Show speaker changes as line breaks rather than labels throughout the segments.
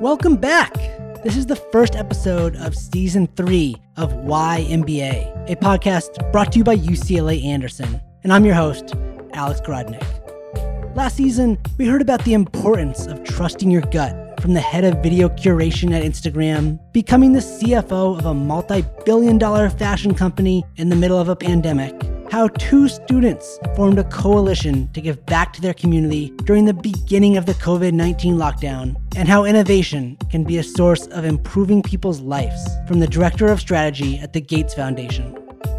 Welcome back. This is the first episode of season three of Why MBA, a podcast brought to you by UCLA Anderson. And I'm your host, Alex Grodnick. Last season, we heard about the importance of trusting your gut from the head of video curation at Instagram, becoming the CFO of a multi billion dollar fashion company in the middle of a pandemic, how two students formed a coalition to give back to their community during the beginning of the COVID 19 lockdown, and how innovation can be a source of improving people's lives from the Director of Strategy at the Gates Foundation.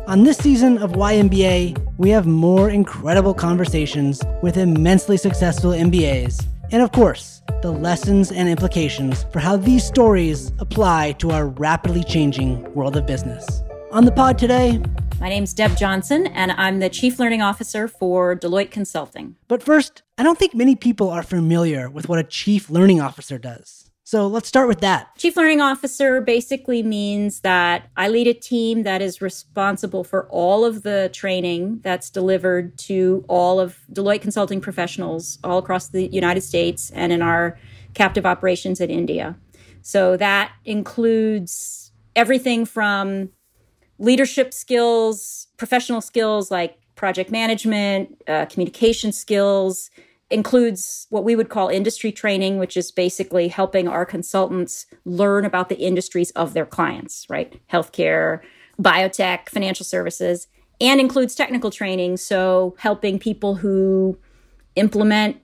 On this season of YMBA, we have more incredible conversations with immensely successful MBAs, and of course, the lessons and implications for how these stories apply to our rapidly changing world of business. On the pod today,
my name's Deb Johnson, and I'm the Chief Learning Officer for Deloitte Consulting.
But first, I don't think many people are familiar with what a Chief Learning Officer does. So let's start with that.
Chief Learning Officer basically means that I lead a team that is responsible for all of the training that's delivered to all of Deloitte Consulting professionals all across the United States and in our captive operations in India. So that includes everything from leadership skills, professional skills like project management, uh, communication skills, includes what we would call industry training, which is basically helping our consultants learn about the industries of their clients, right? Healthcare, biotech, financial services, and includes technical training. So helping people who implement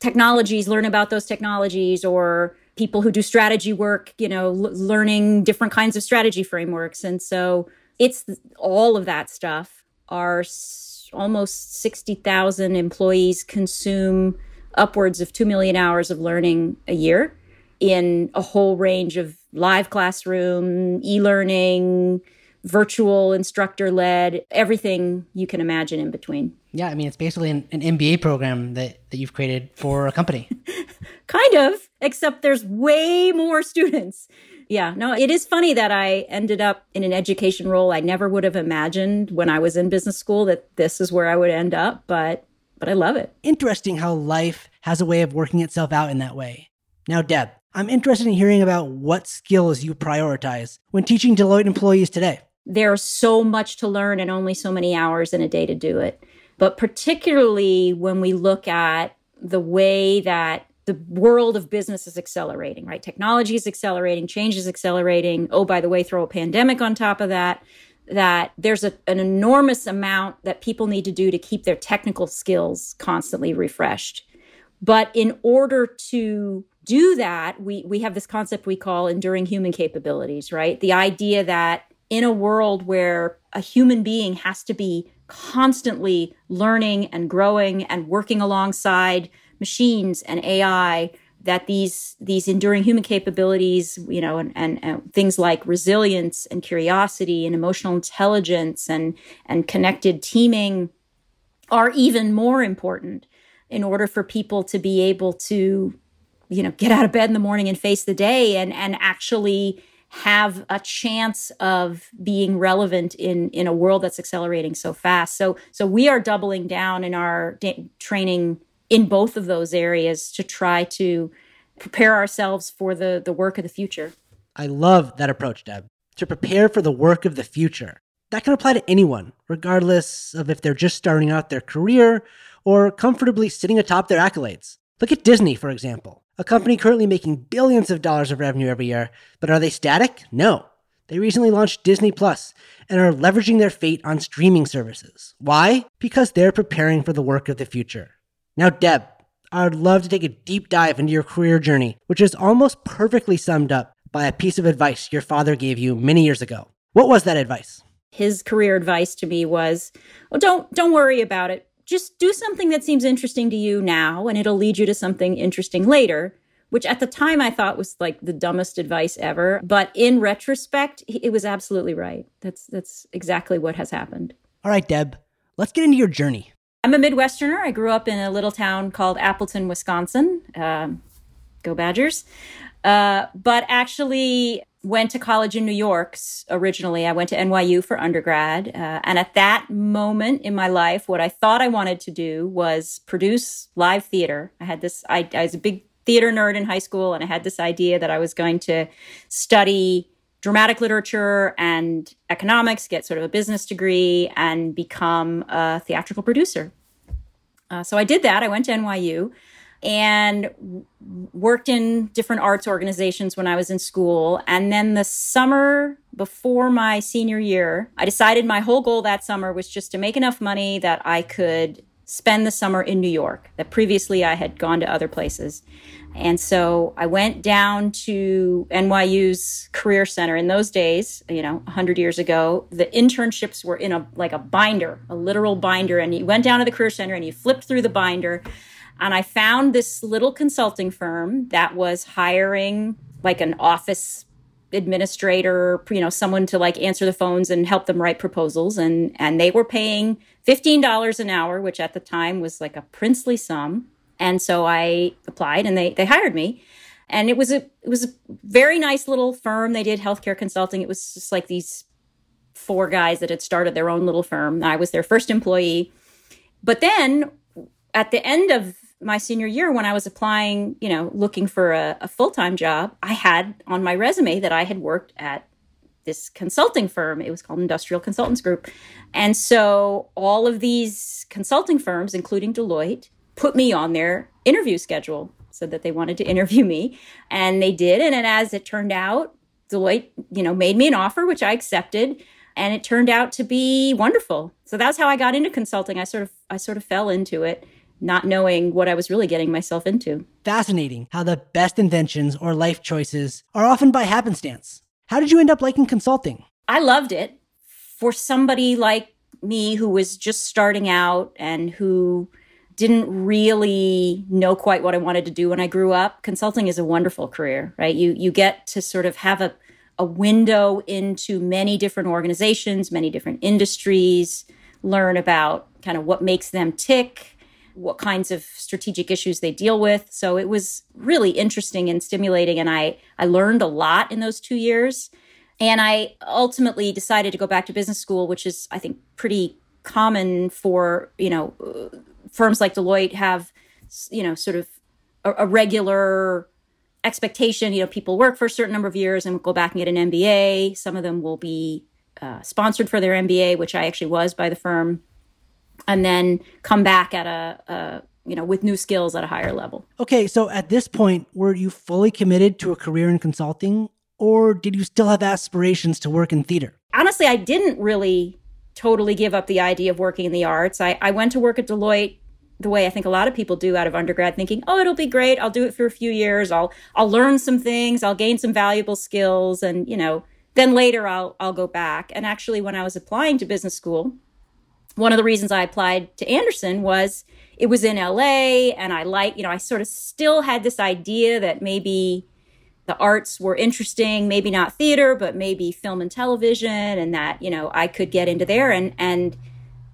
technologies learn about those technologies or people who do strategy work, you know, l- learning different kinds of strategy frameworks. And so it's all of that stuff. Our s- almost 60,000 employees consume upwards of 2 million hours of learning a year in a whole range of live classroom, e learning, virtual instructor led, everything you can imagine in between.
Yeah, I mean, it's basically an, an MBA program that, that you've created for a company.
kind of, except there's way more students. Yeah, no, it is funny that I ended up in an education role I never would have imagined when I was in business school that this is where I would end up, but but I love it.
Interesting how life has a way of working itself out in that way. Now, Deb, I'm interested in hearing about what skills you prioritize when teaching Deloitte employees today.
There's so much to learn and only so many hours in a day to do it. But particularly when we look at the way that the world of business is accelerating, right? Technology is accelerating, change is accelerating. Oh, by the way, throw a pandemic on top of that. That there's a, an enormous amount that people need to do to keep their technical skills constantly refreshed. But in order to do that, we, we have this concept we call enduring human capabilities, right? The idea that in a world where a human being has to be constantly learning and growing and working alongside machines and AI that these these enduring human capabilities, you know, and, and, and, things like resilience and curiosity and emotional intelligence and and connected teaming are even more important in order for people to be able to, you know, get out of bed in the morning and face the day and and actually have a chance of being relevant in in a world that's accelerating so fast. So so we are doubling down in our da- training in both of those areas to try to prepare ourselves for the, the work of the future.
I love that approach, Deb. To prepare for the work of the future. That can apply to anyone, regardless of if they're just starting out their career or comfortably sitting atop their accolades. Look at Disney, for example, a company currently making billions of dollars of revenue every year. But are they static? No. They recently launched Disney Plus and are leveraging their fate on streaming services. Why? Because they're preparing for the work of the future. Now, Deb, I would love to take a deep dive into your career journey, which is almost perfectly summed up by a piece of advice your father gave you many years ago. What was that advice?
His career advice to me was, "Well, don't don't worry about it. Just do something that seems interesting to you now and it'll lead you to something interesting later." Which at the time I thought was like the dumbest advice ever, but in retrospect, it was absolutely right. That's that's exactly what has happened.
All right, Deb, let's get into your journey.
I'm a Midwesterner. I grew up in a little town called Appleton, Wisconsin. Um, go Badgers. Uh, but actually went to college in New York originally. I went to NYU for undergrad. Uh, and at that moment in my life, what I thought I wanted to do was produce live theater. I had this, I, I was a big theater nerd in high school, and I had this idea that I was going to study dramatic literature and economics, get sort of a business degree, and become a theatrical producer. Uh, so I did that. I went to NYU and worked in different arts organizations when I was in school. And then the summer before my senior year, I decided my whole goal that summer was just to make enough money that I could spend the summer in New York, that previously I had gone to other places. And so I went down to NYU's Career Center. In those days, you know, 100 years ago, the internships were in a like a binder, a literal binder. And you went down to the Career Center and you flipped through the binder. And I found this little consulting firm that was hiring like an office administrator, you know, someone to like answer the phones and help them write proposals. And and they were paying $15 an hour, which at the time was like a princely sum. And so I applied and they, they hired me. And it was a it was a very nice little firm. They did healthcare consulting. It was just like these four guys that had started their own little firm. I was their first employee. But then at the end of my senior year, when I was applying, you know, looking for a, a full time job, I had on my resume that I had worked at this consulting firm. It was called Industrial Consultants Group. And so all of these consulting firms, including Deloitte, put me on their interview schedule so that they wanted to interview me and they did and, and as it turned out deloitte you know made me an offer which i accepted and it turned out to be wonderful. So that's how i got into consulting. I sort of i sort of fell into it not knowing what i was really getting myself into.
Fascinating how the best inventions or life choices are often by happenstance. How did you end up liking consulting?
I loved it. For somebody like me who was just starting out and who didn't really know quite what I wanted to do when I grew up, consulting is a wonderful career, right? You you get to sort of have a a window into many different organizations, many different industries, learn about kind of what makes them tick, what kinds of strategic issues they deal with. So it was really interesting and stimulating and I I learned a lot in those 2 years. And I ultimately decided to go back to business school, which is I think pretty common for, you know, firms like Deloitte have, you know, sort of a, a, regular expectation. You know, people work for a certain number of years and go back and get an MBA. Some of them will be uh, sponsored for their MBA, which I actually was by the firm, and then come back at a, a you know, with new skills at a higher level.
Okay, so at this point, were you fully committed to a career in consulting, or did you still have aspirations to work in theater?
Honestly, I didn't really totally give up the idea of working in the arts. I, I went to work at Deloitte the way I think a lot of people do out of undergrad, thinking, "Oh, it'll be great. I'll do it for a few years. I'll I'll learn some things. I'll gain some valuable skills, and you know, then later I'll I'll go back." And actually, when I was applying to business school, one of the reasons I applied to Anderson was it was in LA, and I like you know I sort of still had this idea that maybe the arts were interesting, maybe not theater, but maybe film and television, and that you know I could get into there and and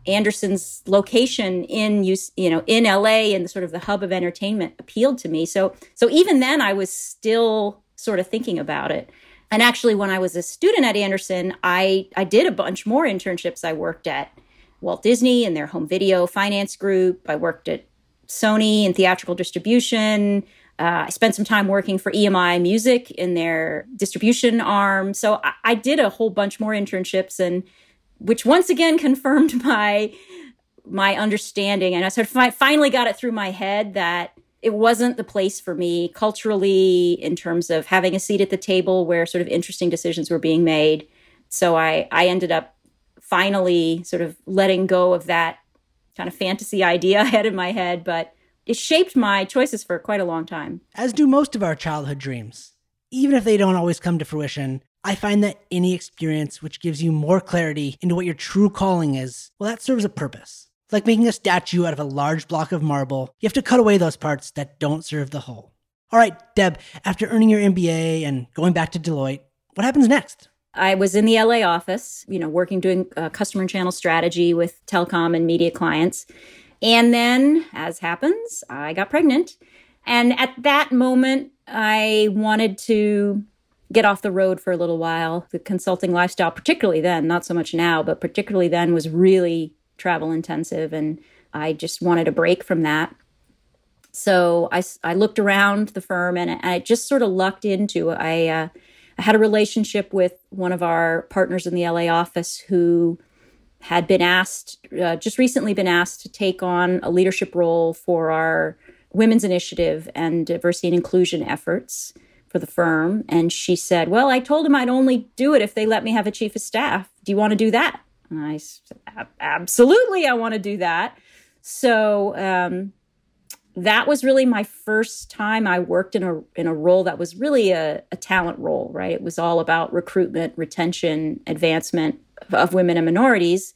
Anderson's location in you you know in LA and sort of the hub of entertainment appealed to me. So so even then I was still sort of thinking about it. And actually when I was a student at Anderson, I I did a bunch more internships. I worked at Walt Disney and their home video finance group. I worked at Sony in theatrical distribution. Uh, I spent some time working for EMI Music in their distribution arm. So I, I did a whole bunch more internships and which once again confirmed my my understanding. And i sort of finally got it through my head that it wasn't the place for me culturally in terms of having a seat at the table where sort of interesting decisions were being made. So i i ended up finally sort of letting go of that kind of fantasy idea i had in my head. But it shaped my choices for quite a long time
as do most of our childhood dreams even if they don't always come to fruition I find that any experience which gives you more clarity into what your true calling is, well, that serves a purpose. It's like making a statue out of a large block of marble. You have to cut away those parts that don't serve the whole. All right, Deb, after earning your MBA and going back to Deloitte, what happens next?
I was in the LA office, you know, working doing uh, customer and channel strategy with telecom and media clients. And then, as happens, I got pregnant. And at that moment, I wanted to get off the road for a little while. The consulting lifestyle, particularly then, not so much now, but particularly then, was really travel intensive. And I just wanted a break from that. So I, I looked around the firm and I just sort of lucked into I, uh, I had a relationship with one of our partners in the LA office who had been asked, uh, just recently been asked to take on a leadership role for our women's initiative and diversity and inclusion efforts for the firm. And she said, Well, I told him I'd only do it if they let me have a chief of staff. Do you want to do that? And I said, Absolutely, I want to do that. So, um, that was really my first time I worked in a in a role that was really a, a talent role, right? It was all about recruitment, retention, advancement of women and minorities.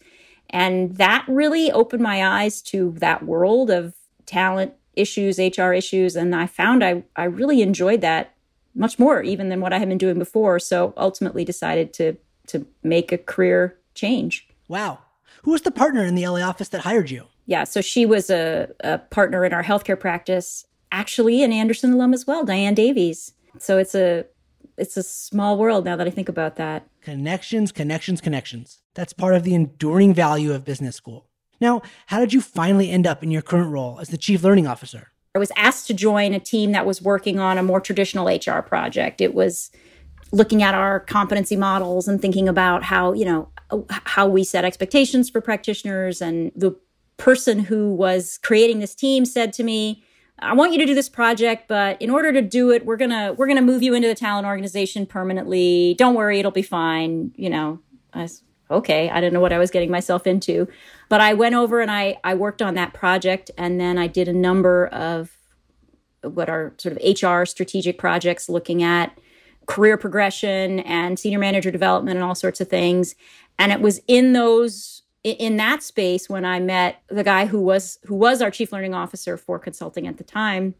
And that really opened my eyes to that world of talent issues, HR issues. And I found I, I really enjoyed that much more even than what I had been doing before. So ultimately decided to to make a career change.
Wow. Who was the partner in the LA office that hired you?
Yeah, so she was a, a partner in our healthcare practice, actually an Anderson alum as well, Diane Davies. So it's a it's a small world now that I think about that.
Connections, connections, connections. That's part of the enduring value of business school. Now, how did you finally end up in your current role as the chief learning officer?
I was asked to join a team that was working on a more traditional HR project. It was looking at our competency models and thinking about how, you know, how we set expectations for practitioners and the person who was creating this team said to me, I want you to do this project, but in order to do it, we're gonna we're gonna move you into the talent organization permanently. Don't worry, it'll be fine. You know, I was, okay. I didn't know what I was getting myself into, but I went over and I I worked on that project, and then I did a number of what are sort of HR strategic projects looking at career progression and senior manager development and all sorts of things. And it was in those in that space when I met the guy who was who was our chief learning officer for consulting at the time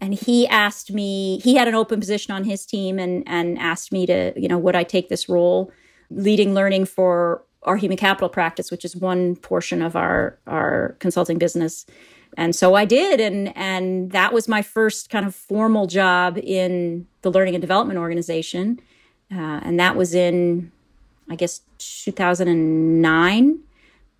and he asked me he had an open position on his team and and asked me to you know would I take this role leading learning for our human capital practice which is one portion of our our consulting business. And so I did and and that was my first kind of formal job in the learning and development organization. Uh, and that was in I guess 2009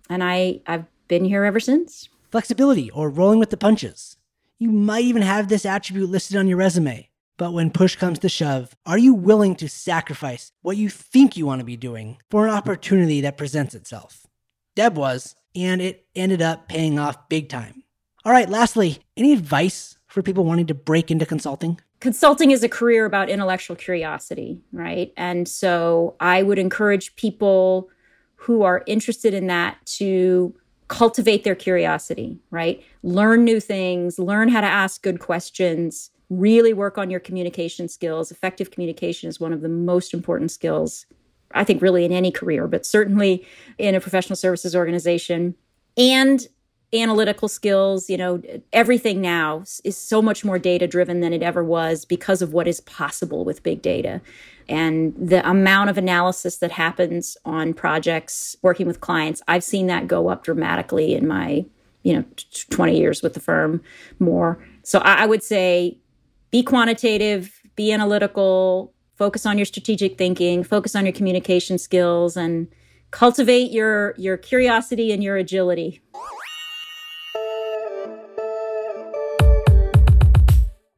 and I I've been here ever since.
Flexibility or rolling with the punches. You might even have this attribute listed on your resume. But when push comes to shove, are you willing to sacrifice what you think you want to be doing for an opportunity that presents itself? Deb was, and it ended up paying off big time. All right, lastly, any advice for people wanting to break into consulting?
Consulting is a career about intellectual curiosity, right? And so I would encourage people who are interested in that to cultivate their curiosity, right? Learn new things, learn how to ask good questions, really work on your communication skills. Effective communication is one of the most important skills, I think, really in any career, but certainly in a professional services organization. And analytical skills, you know, everything now is so much more data driven than it ever was because of what is possible with big data. And the amount of analysis that happens on projects working with clients, I've seen that go up dramatically in my, you know, 20 years with the firm more. So I, would say be quantitative, be analytical, focus on your strategic thinking, focus on your communication skills and cultivate your your curiosity and your agility.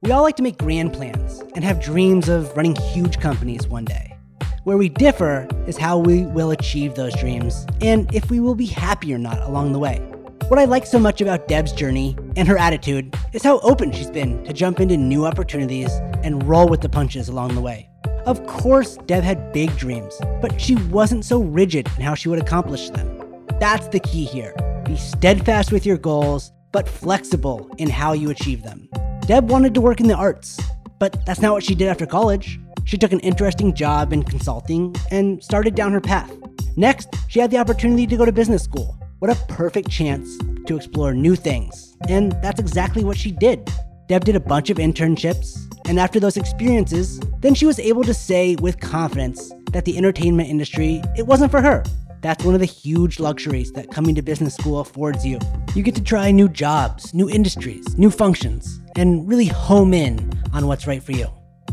We all like to make grand plans and have dreams of running huge companies one day. Where we differ is how we will achieve those dreams and if we will be happy or not along the way. What I like so much about Deb's journey and her attitude is how open she's been to jump into new opportunities and roll with the punches along the way. Of course, Deb had big dreams, but she wasn't so rigid in how she would accomplish them. That's the key here. Be steadfast with your goals, but flexible in how you achieve them. Deb wanted to work in the arts, but that's not what she did after college. She took an interesting job in consulting and started down her path. Next, she had the opportunity to go to business school. What a perfect chance to explore new things. And that's exactly what she did. Deb did a bunch of internships, and after those experiences, then she was able to say with confidence that the entertainment industry, it wasn't for her. That's one of the huge luxuries that coming to business school affords you. You get to try new jobs, new industries, new functions, and really home in on what's right for you.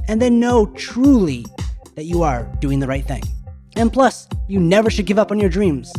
And then know truly that you are doing the right thing. And plus, you never should give up on your dreams.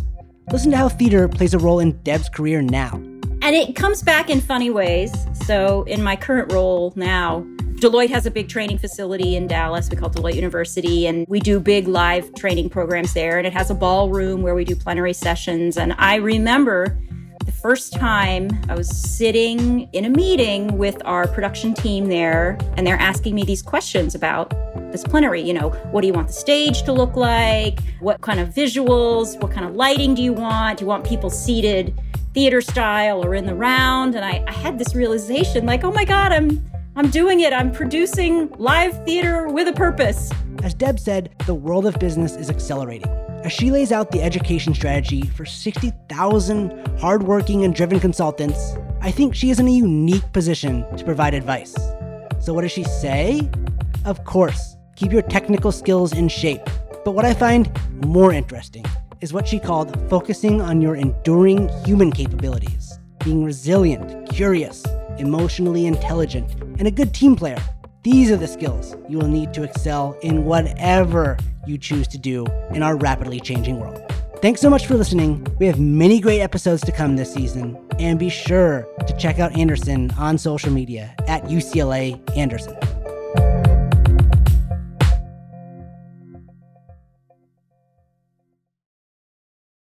Listen to how theater plays a role in Deb's career now.
and it comes back in funny ways. So, in my current role now, Deloitte has a big training facility in Dallas. We call it Deloitte University, and we do big live training programs there. And it has a ballroom where we do plenary sessions. And I remember the first time I was sitting in a meeting with our production team there, and they're asking me these questions about this plenary. You know, what do you want the stage to look like? What kind of visuals? What kind of lighting do you want? Do you want people seated theater style or in the round? And I, I had this realization like, oh my God, I'm I'm doing it. I'm producing live theater with a purpose.
As Deb said, the world of business is accelerating. As she lays out the education strategy for 60,000 hardworking and driven consultants, I think she is in a unique position to provide advice. So, what does she say? Of course, keep your technical skills in shape. But what I find more interesting is what she called focusing on your enduring human capabilities, being resilient, curious, emotionally intelligent, and a good team player. These are the skills you will need to excel in whatever you choose to do in our rapidly changing world. Thanks so much for listening. We have many great episodes to come this season, and be sure to check out Anderson on social media at UCLA Anderson.